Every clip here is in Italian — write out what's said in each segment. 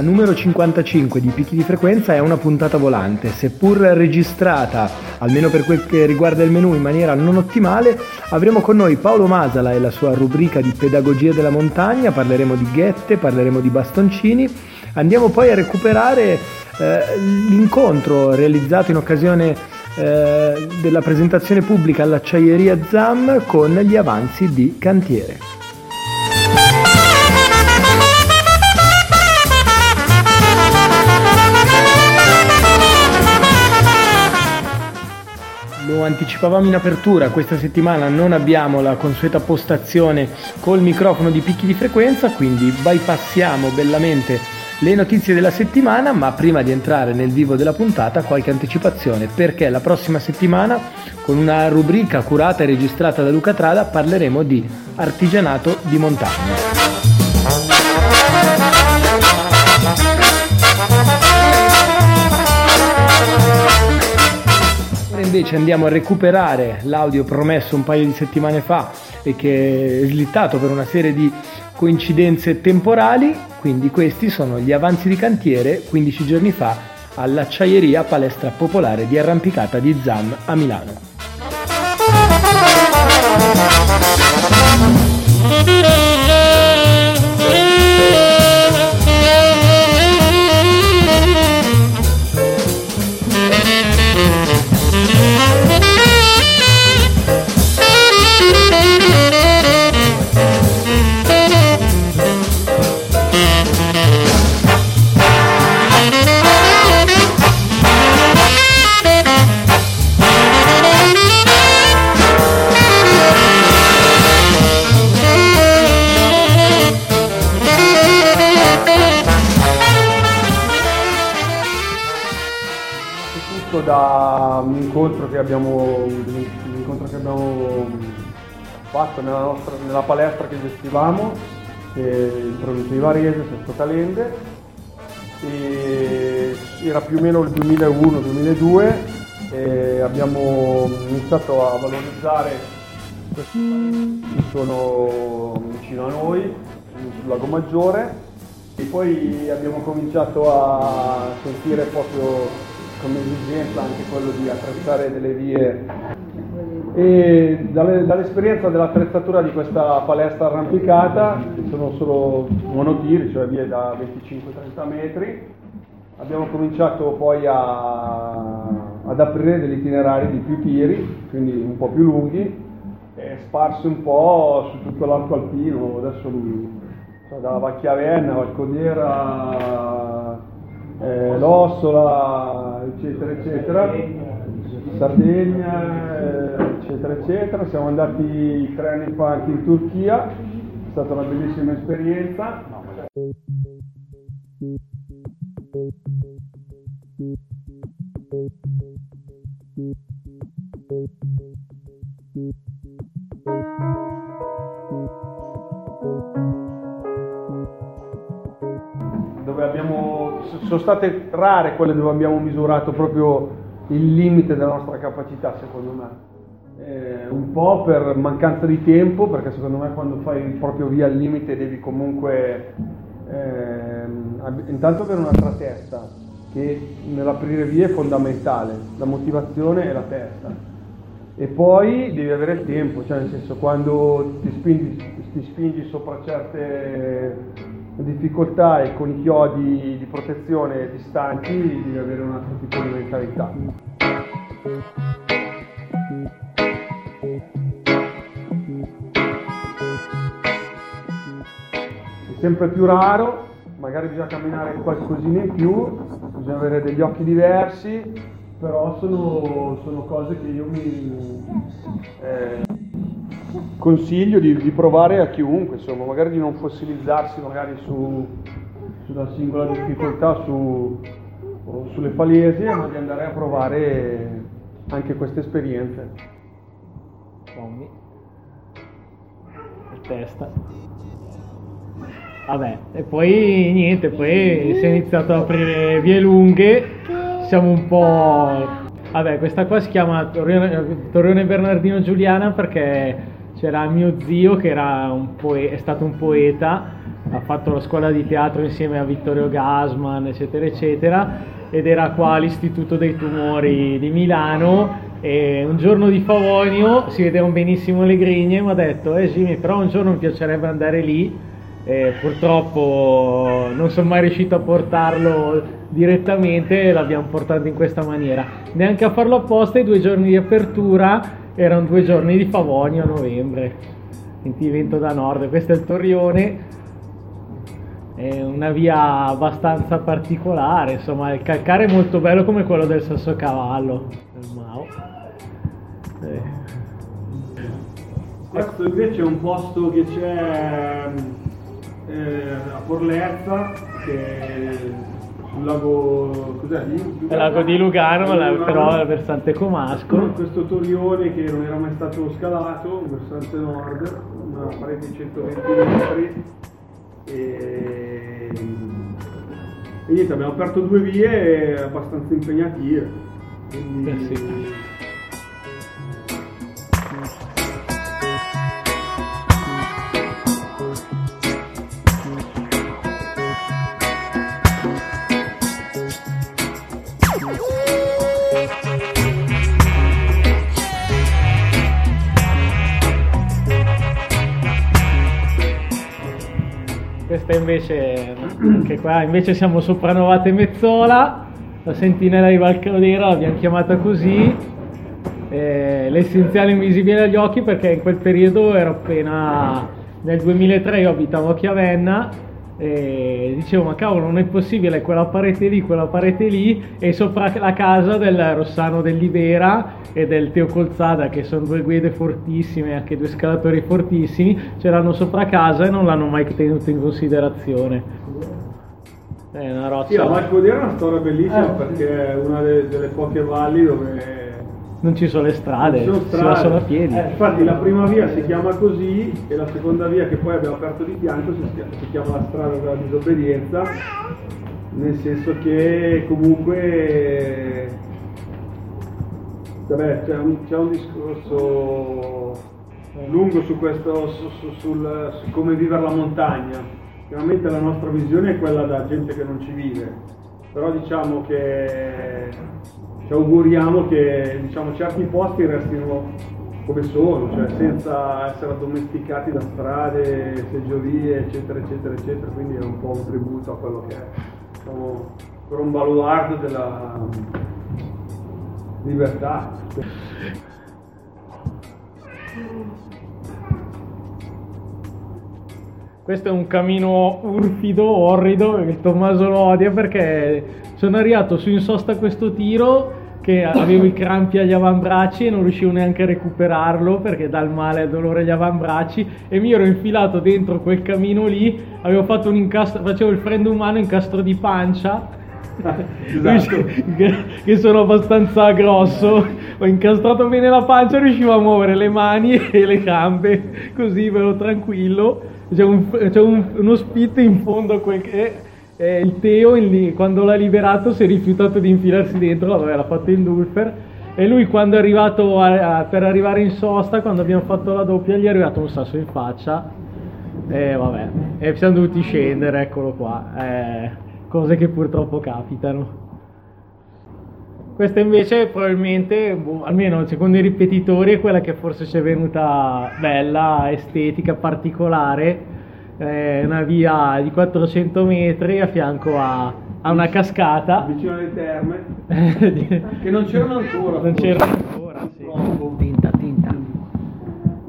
La numero 55 di Picchi di Frequenza è una puntata volante, seppur registrata, almeno per quel che riguarda il menu, in maniera non ottimale, avremo con noi Paolo Masala e la sua rubrica di Pedagogia della montagna, parleremo di ghette, parleremo di bastoncini, andiamo poi a recuperare eh, l'incontro realizzato in occasione eh, della presentazione pubblica all'acciaieria ZAM con gli avanzi di cantiere. Lo anticipavamo in apertura, questa settimana non abbiamo la consueta postazione col microfono di picchi di frequenza, quindi bypassiamo bellamente le notizie della settimana, ma prima di entrare nel vivo della puntata qualche anticipazione, perché la prossima settimana con una rubrica curata e registrata da Luca Trada parleremo di artigianato di montagna. Invece andiamo a recuperare l'audio promesso un paio di settimane fa e che è slittato per una serie di coincidenze temporali, quindi questi sono gli avanzi di cantiere 15 giorni fa all'acciaieria palestra popolare di arrampicata di ZAM a Milano. Da un incontro che abbiamo, incontro che abbiamo fatto nella, nostra, nella palestra che gestivamo in provincia di Varese, Sesto Calende, e era più o meno il 2001-2002 e abbiamo iniziato a valorizzare questi che sono vicino a noi, sul Lago Maggiore, e poi abbiamo cominciato a sentire proprio come esigenza anche quello di attrezzare delle vie. E dalle, dall'esperienza dell'attrezzatura di questa palestra arrampicata, sono solo monotiri, cioè vie da 25-30 metri, abbiamo cominciato poi a, ad aprire degli itinerari di più tiri, quindi un po' più lunghi, e sparsi un po' su tutto l'arco alpino, adesso cioè dalla Vacchiavenna, Valcodiera, eh, l'Ossola, eccetera, eccetera, Sardegna, eh, eccetera, eccetera. Siamo andati tre anni fa anche in Turchia, è stata una bellissima esperienza. dove sono state rare quelle dove abbiamo misurato proprio il limite della nostra capacità, secondo me. Eh, un po' per mancanza di tempo, perché secondo me quando fai proprio via al limite devi comunque eh, intanto avere un'altra testa, che nell'aprire via è fondamentale, la motivazione è la testa. E poi devi avere il tempo, cioè nel senso quando ti spingi, ti spingi sopra certe difficoltà e con i chiodi di protezione distanti devi avere un altro tipo di mentalità. È sempre più raro, magari bisogna camminare qualcosina in più, bisogna avere degli occhi diversi, però sono, sono cose che io mi... Eh, consiglio di, di, provare a chiunque, insomma, magari di non fossilizzarsi magari su, sulla singola difficoltà, su, sulle falesie, ma di andare a provare anche queste esperienze. Bombi. testa. Vabbè, e poi niente, poi si è iniziato ad aprire vie lunghe, siamo un po'... Vabbè, questa qua si chiama Torrione Bernardino Giuliana perché c'era mio zio che poe- è stato un poeta, ha fatto la scuola di teatro insieme a Vittorio Gasman, eccetera, eccetera, ed era qua all'Istituto dei Tumori di Milano e un giorno di Favonio si vedevano benissimo le grigne e mi ha detto, eh Jimmy, però un giorno mi piacerebbe andare lì, e purtroppo non sono mai riuscito a portarlo direttamente e l'abbiamo portato in questa maniera. Neanche a farlo apposta, i due giorni di apertura erano due giorni di Favonio a novembre, vento da nord, questo è il Torrione, è una via abbastanza particolare, insomma il calcare è molto bello come quello del Sassocavallo, del Mao. Eh. Questo invece è un posto che c'è eh, a Porlerza, che sul lago, cos'è? Lugano? Il lago di Lugano, Lugano. però al versante comasco. Questo torrione che non era mai stato scalato, un versante nord, una parete di 120 metri. E... e niente, abbiamo aperto due vie abbastanza impegnative. Quindi... Eh sì. Invece, che qua invece siamo sopra Novate Mezzola, la sentinella di Valcrodera l'abbiamo chiamata così, eh, l'essenziale invisibile agli occhi perché in quel periodo ero appena, nel 2003 io abitavo a Chiavenna e dicevo ma cavolo non è possibile quella parete lì, quella parete lì e sopra la casa del Rossano dell'Ibera e del Teo Colzada che sono due guide fortissime, anche due scalatori fortissimi, ce l'hanno sopra casa e non l'hanno mai tenuto in considerazione. È una roccia. Sì, la Valcodera è una storia bellissima eh, perché è una delle, delle poche valli dove non ci sono le strade, sono strade. si va solo a piedi. Eh, infatti la prima via si chiama così e la seconda via che poi abbiamo aperto di fianco si chiama, la strada della disobbedienza, nel senso che comunque vabbè, c'è, un, c'è, un, discorso lungo su questo, su, su, sul, su come vivere la montagna. Chiaramente la nostra visione è quella da gente che non ci vive, però diciamo che ci auguriamo che diciamo, certi posti restino come sono, cioè senza essere addomesticati da strade, seggiovie, eccetera, eccetera, eccetera, quindi è un po' un tributo a quello che è diciamo, per un baluardo della libertà. Questo è un camino urfido, orrido, che Tommaso lo odia perché sono arrivato su in sosta questo tiro che avevo i crampi agli avambracci e non riuscivo neanche a recuperarlo perché dal male al dolore agli avambracci. E mi ero infilato dentro quel camino lì, avevo fatto un incastro, facevo il freno umano incastro di pancia esatto. che sono abbastanza grosso. Ho incastrato bene la pancia riuscivo a muovere le mani e le gambe così ero tranquillo. C'è, un, c'è un, uno spit in fondo a quel che eh, il Teo in, quando l'ha liberato si è rifiutato di infilarsi dentro, vabbè, l'ha fatto in Dulfer e lui quando è arrivato a, a, per arrivare in sosta, quando abbiamo fatto la doppia, gli è arrivato un sasso in faccia. E vabbè, e siamo dovuti scendere, eccolo qua, eh, cose che purtroppo capitano. Questa invece probabilmente, boh, almeno secondo i ripetitori, è quella che forse ci è venuta bella, estetica, particolare, eh, una via di 400 metri a fianco a, a una cascata. Vicino alle terme, che non c'erano ancora. Non c'erano ancora, sì. Tinta, tinta.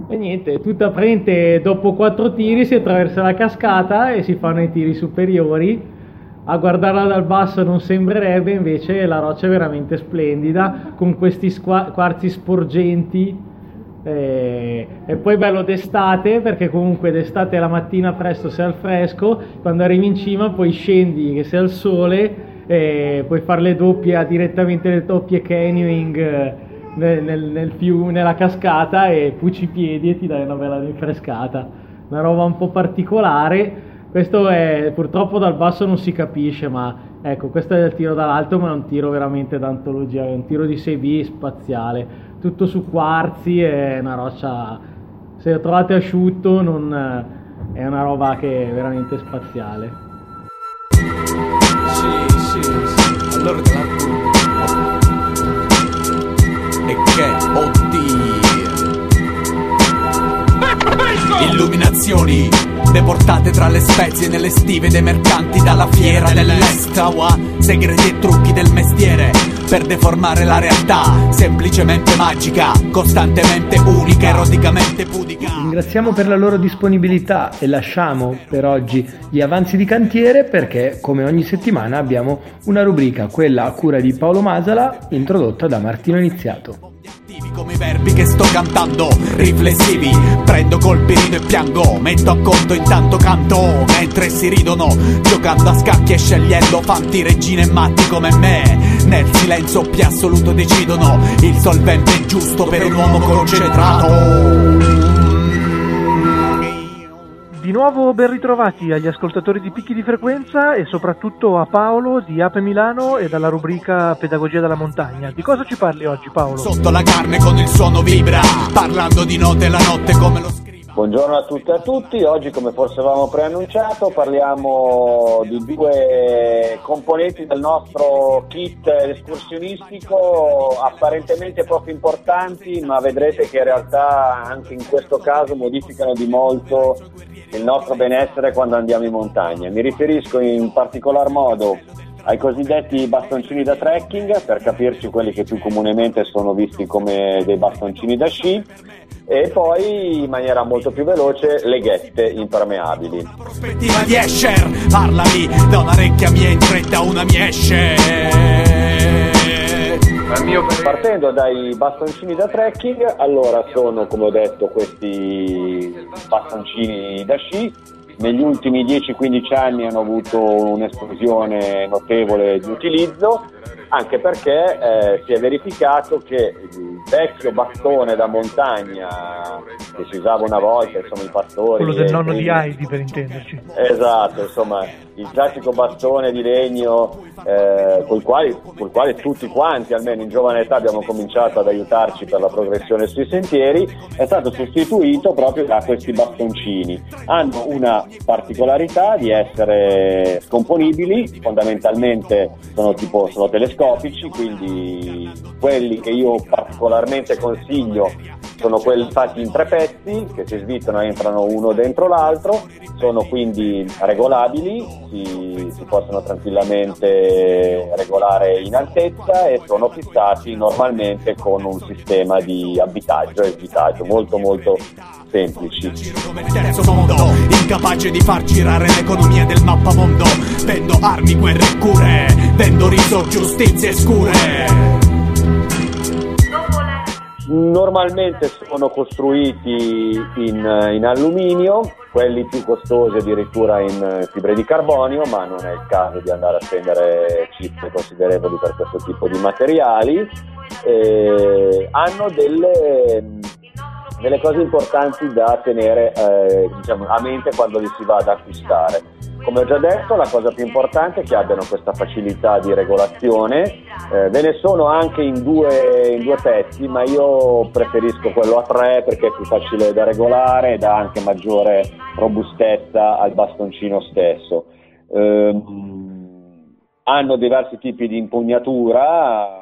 E niente, tutta prende dopo quattro tiri si attraversa la cascata e si fanno i tiri superiori. A guardarla dal basso non sembrerebbe, invece la roccia è veramente splendida, con questi squa- quarzi sporgenti E, e, poi bello d'estate perché comunque d'estate la mattina presto sei al fresco, quando arrivi in cima poi scendi che sei al sole e puoi fare le doppie direttamente le doppie canyoning eh, nel, nel, nel fiume, nella cascata e puci i piedi e ti dai una bella rinfrescata. Una roba un po' particolare. Questo è purtroppo dal basso non si capisce, ma ecco, questo è il tiro dall'alto, ma è un tiro veramente d'antologia, è un tiro di 6B spaziale, tutto su quarzi, è una roccia, se lo trovate asciutto non, è una roba che è veramente spaziale. Sì, sì, sì. Allora E che, oddio. Illuminazioni deportate tra le spezie nelle stive dei mercanti dalla fiera dell'est. Segreti e trucchi del mestiere per deformare la realtà, semplicemente magica, costantemente unica, eroticamente pudica. Ringraziamo per la loro disponibilità e lasciamo per oggi gli avanzi di cantiere perché come ogni settimana abbiamo una rubrica, quella a cura di Paolo Masala, introdotta da Martino Iniziato come i verbi che sto cantando, riflessivi, prendo colpirino e piango, metto a conto intanto canto, mentre si ridono, giocando a scacchi e scegliendo fanti regine e matti come me, nel silenzio più assoluto decidono, il solvente giusto per un uomo concentrato. Di nuovo ben ritrovati agli ascoltatori di Picchi di Frequenza e soprattutto a Paolo di Ape Milano e dalla rubrica Pedagogia della Montagna. Di cosa ci parli oggi Paolo? Sotto la carne con il suono vibra, parlando di notte la notte come lo scrivo. Buongiorno a tutte e a tutti, oggi come forse avevamo preannunciato parliamo di due componenti del nostro kit escursionistico apparentemente poco importanti ma vedrete che in realtà anche in questo caso modificano di molto il nostro benessere quando andiamo in montagna. Mi riferisco in particolar modo ai cosiddetti bastoncini da trekking, per capirci quelli che più comunemente sono visti come dei bastoncini da sci, e poi in maniera molto più veloce le ghette impermeabili. Prospettiva di Escher, parlami da un'orecchia mia in fretta una mi esce. Partendo dai bastoncini da trekking, allora sono come ho detto questi bastoncini da sci, negli ultimi 10-15 anni hanno avuto un'esplosione notevole di utilizzo, anche perché eh, si è verificato che il vecchio bastone da montagna che si usava una volta, insomma i pastori... Quello del nonno di Heidi per intenderci. Esatto, insomma il classico bastone di legno eh, col, quale, col, quale, tutti quanti, almeno in giovane età, abbiamo cominciato ad aiutarci per la progressione sui sentieri, è stato sostituito proprio da questi bastoncini. Hanno una particolarità di essere scomponibili, fondamentalmente sono, tipo, sono telescopici, quindi quelli che io particolarmente consiglio sono quelli fatti in tre pezzi che si svizzano e entrano uno dentro l'altro, sono quindi regolabili, si, si, possono tranquillamente regolare in altezza e sono fissati normalmente con un sistema di abitaggio e svitaggio molto molto semplici. Incapace di far girare l'economia del mappamondo, vendo armi, guerre e cure, vendo riso, giustizie scure. Normalmente sono costruiti in, in, alluminio, quelli più costosi addirittura in fibre di carbonio, ma non è il caso di andare a spendere cifre considerevoli per questo tipo di materiali. Eh, hanno delle, delle, cose importanti da tenere eh, diciamo, a mente quando li si va ad acquistare come ho già detto, la cosa più importante è che abbiano questa facilità di regolazione. Eh, ve ne sono anche in due, in due, pezzi, ma io preferisco quello a tre perché è più facile da regolare e dà anche maggiore robustezza al bastoncino stesso. Eh, hanno diversi tipi di impugnatura,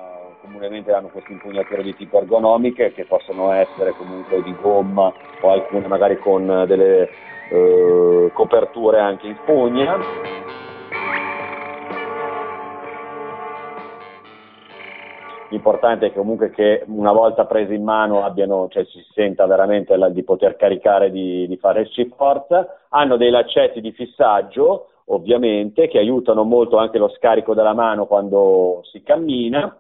comunemente hanno queste impugnature di tipo ergonomiche che possono essere comunque di gomma o alcune magari con delle eh, coperture anche in spugna. L'importante è comunque che una volta prese in mano abbiano, cioè si senta veramente la, di poter caricare, di, di shift forza. Hanno dei laccetti di fissaggio, ovviamente, che aiutano molto anche lo scarico della mano quando si cammina.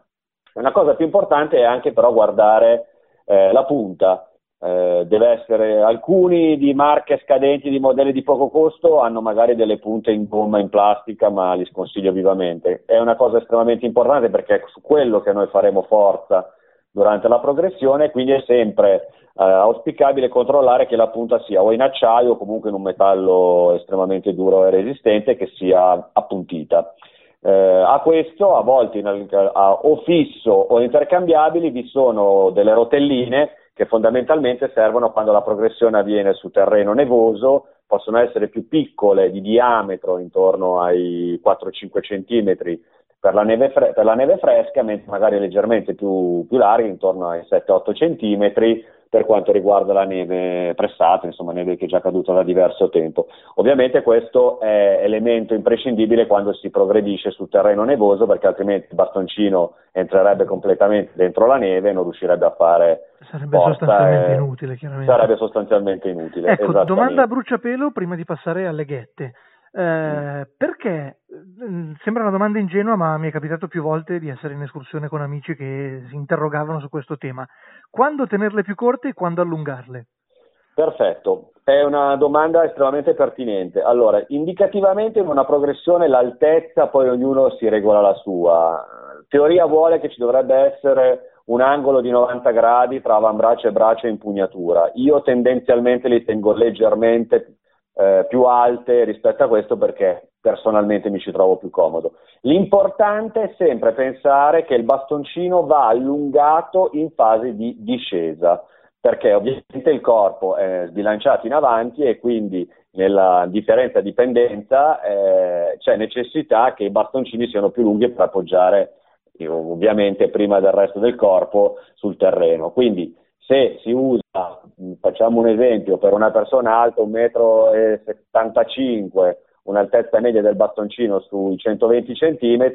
Una cosa più importante è anche però guardare eh, la punta, eh, deve essere alcuni di marche scadenti di modelli di poco costo hanno magari delle punte in gomma in plastica ma li sconsiglio vivamente. È una cosa estremamente importante perché è su quello che noi faremo forza durante la progressione quindi è sempre eh, auspicabile controllare che la punta sia o in acciaio o comunque in un metallo estremamente duro e resistente che sia appuntita eh, a questo a volte in, a, o fisso o intercambiabili vi sono delle rotelline che fondamentalmente servono quando la progressione avviene su terreno nevoso, possono essere più piccole di diametro, intorno ai 4-5 cm per la, fre- per la neve, fresca, mentre magari leggermente più, più larghe, intorno ai 7-8 cm per quanto riguarda la neve pressata, insomma neve che è già caduta da diverso tempo. Ovviamente questo è elemento imprescindibile quando si progredisce sul terreno nevoso perché altrimenti il bastoncino entrerebbe completamente dentro la neve e non riuscirebbe a fare Sarebbe sostanzialmente inutile, chiaramente. Sarebbe sostanzialmente inutile. Ecco, domanda a bruciapelo prima di passare alle ghette. Eh, mm. perché mm, sembra una domanda ingenua, ma mi è capitato più volte di essere in escursione con amici che si interrogavano su questo tema. Quando tenerle più corte e quando allungarle? Perfetto, è una domanda estremamente pertinente. Allora, indicativamente in una progressione l'altezza poi ognuno si regola la sua. Teoria vuole che ci dovrebbe essere un angolo di 90 gradi tra avambraccio e braccio e impugnatura. Io tendenzialmente li tengo leggermente eh, più alte rispetto a questo perché personalmente mi ci trovo più comodo. L'importante è sempre pensare che il bastoncino va allungato in fase di discesa, perché ovviamente il corpo è sbilanciato in avanti e quindi nella differenza di pendenza eh, c'è necessità che i bastoncini siano più lunghi per appoggiare ovviamente prima del resto del corpo sul terreno. Quindi se si usa, facciamo un esempio, per una persona alta 1,75 m, un'altezza media del bastoncino sui 120 cm,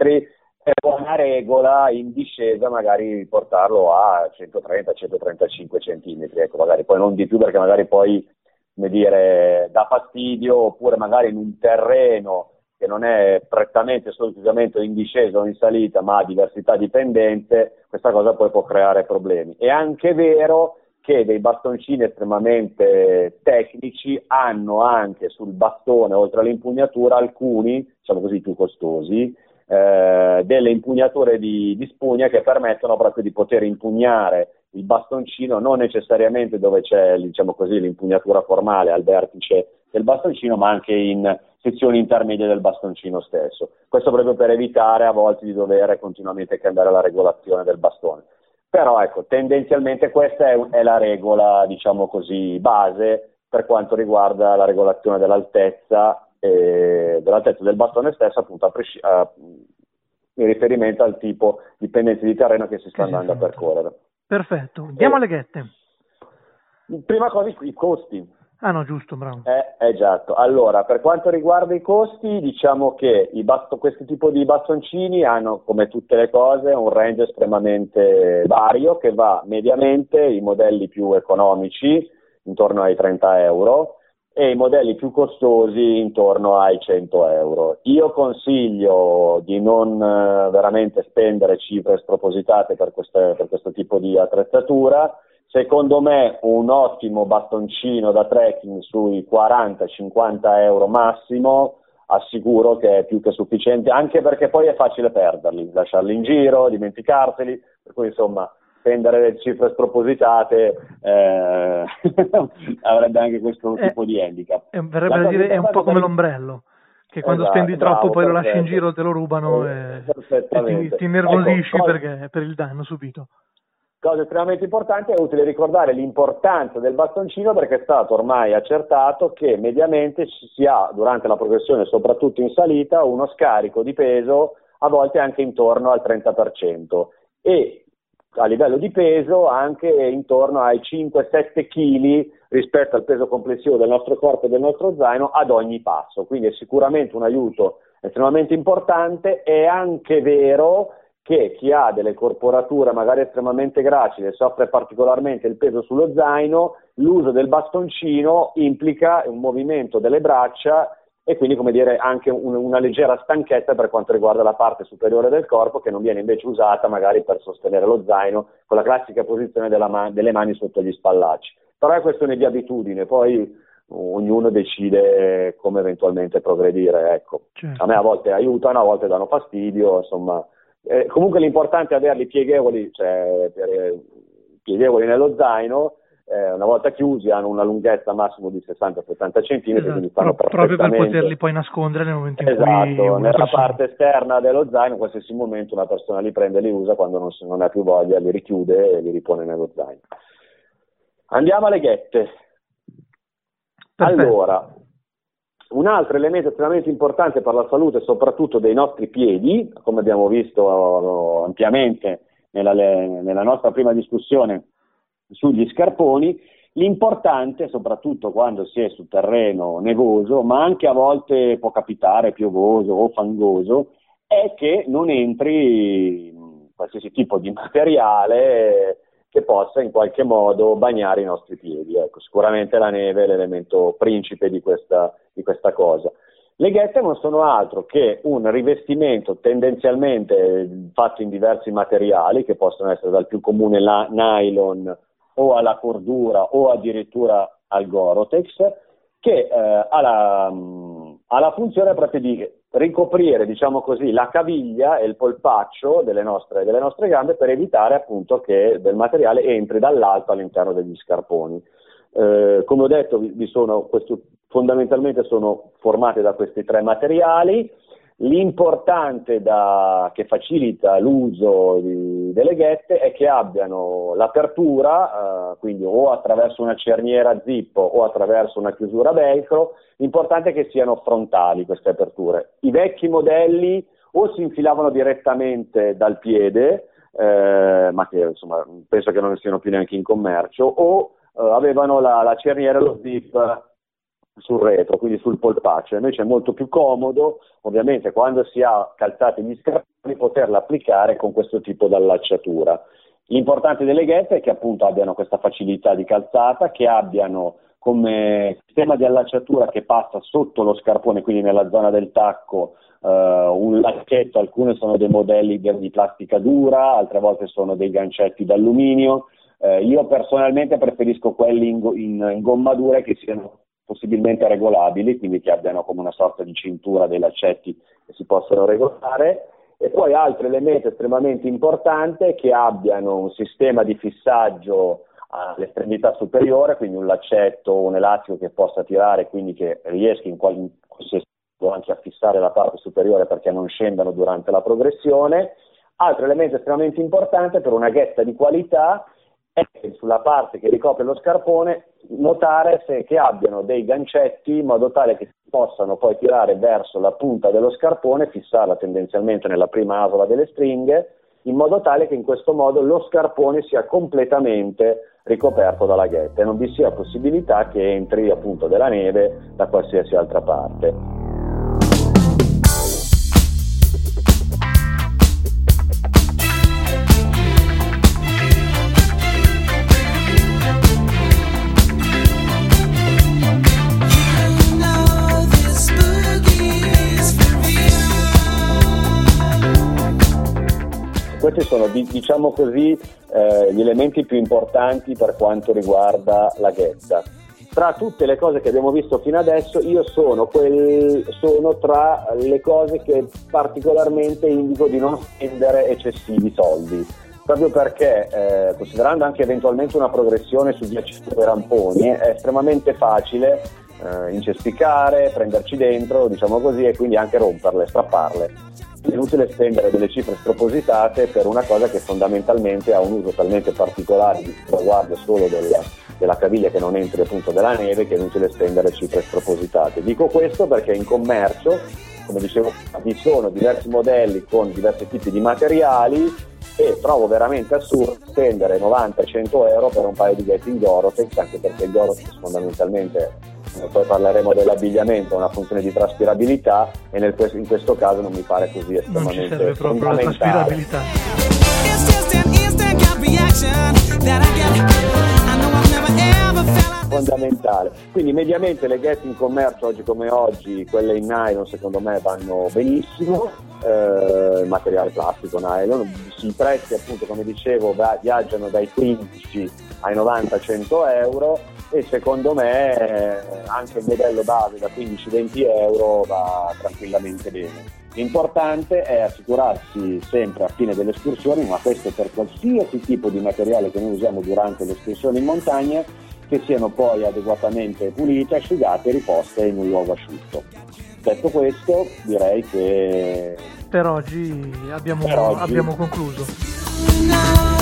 è buona regola in discesa magari portarlo a 130-135 cm, ecco, magari poi non di più perché magari poi come dire, dà fastidio oppure magari in un terreno che non è prettamente esclusivamente in discesa o in salita, ma ha diversità di pendenze, questa cosa poi può creare problemi. È anche vero che dei bastoncini estremamente tecnici hanno anche sul bastone, oltre all'impugnatura, alcuni, diciamo così, più costosi, eh, delle impugnature di, di spugna che permettono proprio di poter impugnare il bastoncino non necessariamente dove c'è diciamo così, l'impugnatura formale al vertice del bastoncino, ma anche in sezioni intermedie del bastoncino stesso. Questo proprio per evitare a volte di dover continuamente cambiare la regolazione del bastone. Però ecco, tendenzialmente questa è, è la regola, diciamo così, base per quanto riguarda la regolazione dell'altezza, eh, dell'altezza del bastone stesso, appunto a, presci- a, in riferimento al tipo di pendenza di terreno che si sta andando a percorrere. Perfetto, andiamo alle ghette. Prima cosa i costi. Ah no, giusto, bravo. Eh, esatto. Allora, per quanto riguarda i costi, diciamo che basto, questi tipi di bastoncini hanno, come tutte le cose, un range estremamente vario che va mediamente i modelli più economici intorno ai 30 euro e i modelli più costosi intorno ai 100 euro. Io consiglio di non eh, veramente spendere cifre spropositate per, queste, per questo tipo di attrezzatura Secondo me un ottimo bastoncino da trekking sui 40-50 euro massimo assicuro che è più che sufficiente, anche perché poi è facile perderli, lasciarli in giro, dimenticarseli, per cui insomma spendere le cifre spropositate eh, avrebbe anche questo eh, tipo di handicap. Eh, verrebbe da dire è un po' come l'ombrello che quando esatto, spendi troppo bravo, poi lo lasci in giro, te lo rubano e, e ti, ti nervosisci ecco, perché, per il danno subito. Cosa estremamente importante è utile ricordare l'importanza del bastoncino perché è stato ormai accertato che mediamente si ha durante la progressione, soprattutto in salita, uno scarico di peso a volte anche intorno al 30% e a livello di peso anche intorno ai 5-7 kg rispetto al peso complessivo del nostro corpo e del nostro zaino ad ogni passo. Quindi è sicuramente un aiuto estremamente importante. È anche vero che chi ha delle corporature magari estremamente gracili e soffre particolarmente il peso sullo zaino, l'uso del bastoncino implica un movimento delle braccia e quindi come dire anche un, una leggera stanchezza per quanto riguarda la parte superiore del corpo che non viene invece usata magari per sostenere lo zaino con la classica posizione man- delle mani sotto gli spallacci. però è questione di abitudine, poi ognuno decide come eventualmente progredire. Ecco. Certo. A me a volte aiutano, a volte danno fastidio, insomma. Eh, comunque l'importante è averli pieghevoli, cioè per, pieghevoli nello zaino, eh, una volta chiusi hanno una lunghezza massimo di 60-70 cm, esatto. Pro- proprio per poterli poi nascondere nel momento in esatto, cui esatto, nella persona... parte esterna dello zaino in qualsiasi momento una persona li prende e li usa quando non, non ha più voglia li richiude e li ripone nello zaino andiamo alle ghette Perfetto. Allora, un altro elemento estremamente importante per la salute, soprattutto dei nostri piedi, come abbiamo visto ampiamente nella, nella nostra prima discussione sugli scarponi, l'importante, soprattutto quando si è su terreno nevoso, ma anche a volte può capitare piovoso o fangoso, è che non entri qualsiasi tipo di materiale che possa in qualche modo bagnare i nostri piedi. Ecco, sicuramente la neve è l'elemento principe di questa, di questa cosa. Le ghette non sono altro che un rivestimento tendenzialmente fatto in diversi materiali, che possono essere dal più comune la nylon o alla cordura o addirittura al Gorotex, che eh, ha, la, ha, la, funzione proprio di ricoprire, diciamo così, la caviglia e il polpaccio delle nostre, delle nostre gambe per evitare appunto che del materiale entri dall'alto all'interno degli scarponi. Eh, come ho detto, vi, vi sono, questo, fondamentalmente sono formate da questi tre materiali. L'importante da, che facilita l'uso di, delle ghette è che abbiano l'apertura, eh, quindi o attraverso una cerniera zip o attraverso una chiusura velcro, l'importante è che siano frontali queste aperture. I vecchi modelli o si infilavano direttamente dal piede, eh, ma che insomma penso che non siano più neanche in commercio, o eh, avevano la, la cerniera e lo zip sul retro, quindi sul polpaccio. Invece è molto più comodo, ovviamente, quando si ha calzati gli scarponi, poterla applicare con questo tipo di allacciatura. L'importante delle ghette è che appunto abbiano questa facilità di calzata, che abbiano come sistema di allacciatura che passa sotto lo scarpone, quindi nella zona del tacco, uh, un lacchetto, alcune sono dei modelli di plastica dura, altre volte sono dei gancetti d'alluminio. Uh, io personalmente preferisco quelli in, in, in gomma dura che siano possibilmente regolabili, quindi che abbiano come una sorta di cintura dei laccetti che si possono regolare. E poi altro elemento estremamente importante è che abbiano un sistema di fissaggio all'estremità superiore, quindi un laccetto o un elastico che possa tirare, quindi che riesca in qualche modo anche a fissare la parte superiore perché non scendano durante la progressione. Altro elemento estremamente importante per una ghetta di qualità sulla parte che ricopre lo scarpone notare se, che abbiano dei gancetti in modo tale che si possano poi tirare verso la punta dello scarpone, fissarla tendenzialmente nella prima asola delle stringhe, in modo tale che in questo modo lo scarpone sia completamente ricoperto dalla ghetta e non vi sia possibilità che entri appunto della neve da qualsiasi altra parte. Questi sono diciamo così eh, gli elementi più importanti per quanto riguarda la ghetta. Tra tutte le cose che abbiamo visto fino adesso, io sono, quel, sono tra le cose che particolarmente indico di non spendere eccessivi soldi proprio perché eh, considerando anche eventualmente una progressione su 10 ramponi è estremamente facile eh, incespicare, prenderci dentro, diciamo così, e quindi anche romperle, strapparle è inutile spendere delle cifre spropositate per una cosa che fondamentalmente ha un uso talmente particolare di salvaguardia solo della, della caviglia che non entri appunto della neve che è inutile spendere cifre spropositate. Dico questo perché in commercio, come dicevo, vi sono diversi modelli con diversi tipi di materiali e trovo veramente assurdo spendere 90-100 euro per un paio di getting Gorotex, anche perché il Gorotex fondamentalmente poi parleremo dell'abbigliamento, una funzione di traspirabilità e nel, in questo caso non mi pare così estremamente non proprio la traspirabilità. fondamentale. Quindi mediamente le ghette in commercio oggi come oggi, quelle in nylon secondo me vanno benissimo, eh, il materiale plastico nylon, i prezzi appunto come dicevo viaggiano dai 15 ai 90-100 euro e secondo me eh, anche il modello base da 15-20 euro va tranquillamente bene. L'importante è assicurarsi sempre a fine delle escursioni, ma questo per qualsiasi tipo di materiale che noi usiamo durante le escursioni in montagna, che siano poi adeguatamente pulite, asciugate e riposte in un luogo asciutto. Detto questo, direi che per oggi abbiamo, per oggi... abbiamo concluso.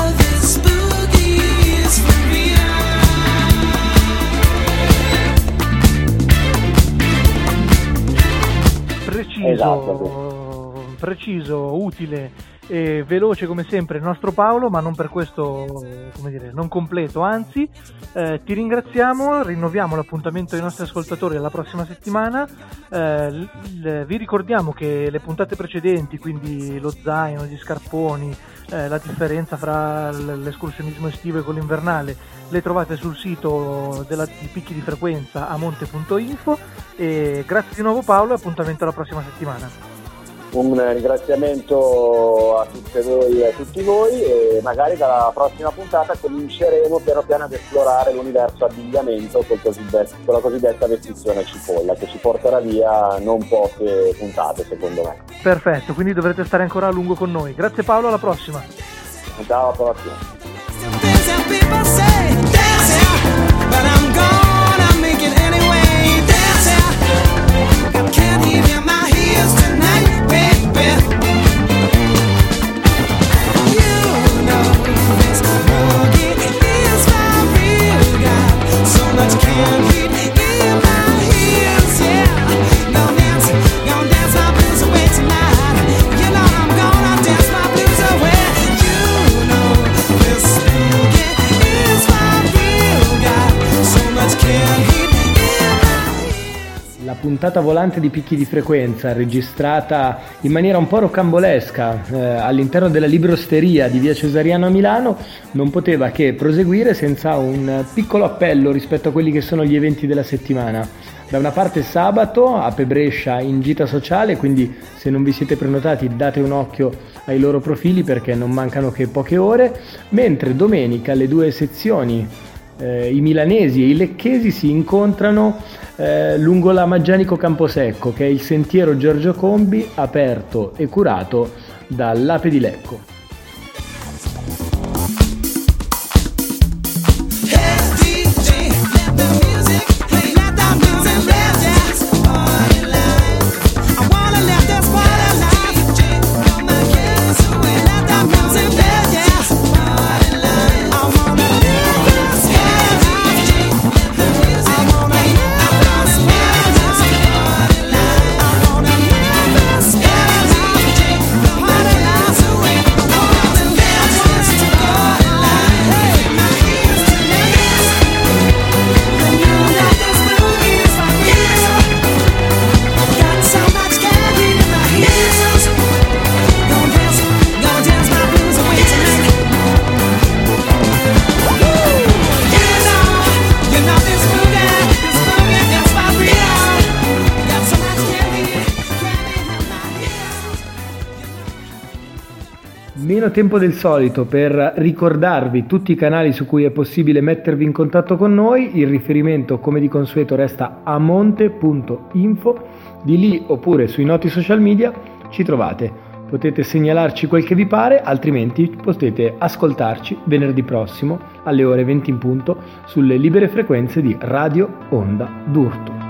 Preciso, esatto. preciso, utile e veloce come sempre il nostro Paolo, ma non per questo dire, non completo, anzi eh, ti ringraziamo, rinnoviamo l'appuntamento ai nostri ascoltatori alla prossima settimana, eh, l- vi ricordiamo che le puntate precedenti, quindi lo zaino, gli scarponi, eh, la differenza fra l'escursionismo estivo e quello invernale, le trovate sul sito della, di picchi di frequenza a monte.info e grazie di nuovo Paolo e appuntamento alla prossima settimana un ringraziamento a tutte voi e a tutti voi e magari dalla prossima puntata cominceremo piano piano ad esplorare l'universo abbigliamento con, la cosiddetta vestizione cipolla che ci porterà via non poche puntate secondo me. Perfetto, quindi dovrete stare ancora a lungo con noi. Grazie Paolo, alla prossima. Ciao, alla prossima. Puntata volante di picchi di frequenza registrata in maniera un po' rocambolesca eh, all'interno della librosteria di via Cesariano a Milano non poteva che proseguire senza un piccolo appello rispetto a quelli che sono gli eventi della settimana. Da una parte sabato Ape Brescia in gita sociale, quindi se non vi siete prenotati date un occhio ai loro profili perché non mancano che poche ore, mentre domenica le due sezioni eh, i milanesi e i lecchesi si incontrano eh, lungo la Maggianico Camposecco, che è il sentiero Giorgio Combi aperto e curato dall'Ape di Lecco. Tempo del solito per ricordarvi tutti i canali su cui è possibile mettervi in contatto con noi, il riferimento come di consueto resta a monte.info, di lì oppure sui noti social media ci trovate. Potete segnalarci quel che vi pare, altrimenti potete ascoltarci venerdì prossimo alle ore 20 in punto sulle libere frequenze di Radio Onda d'Urto.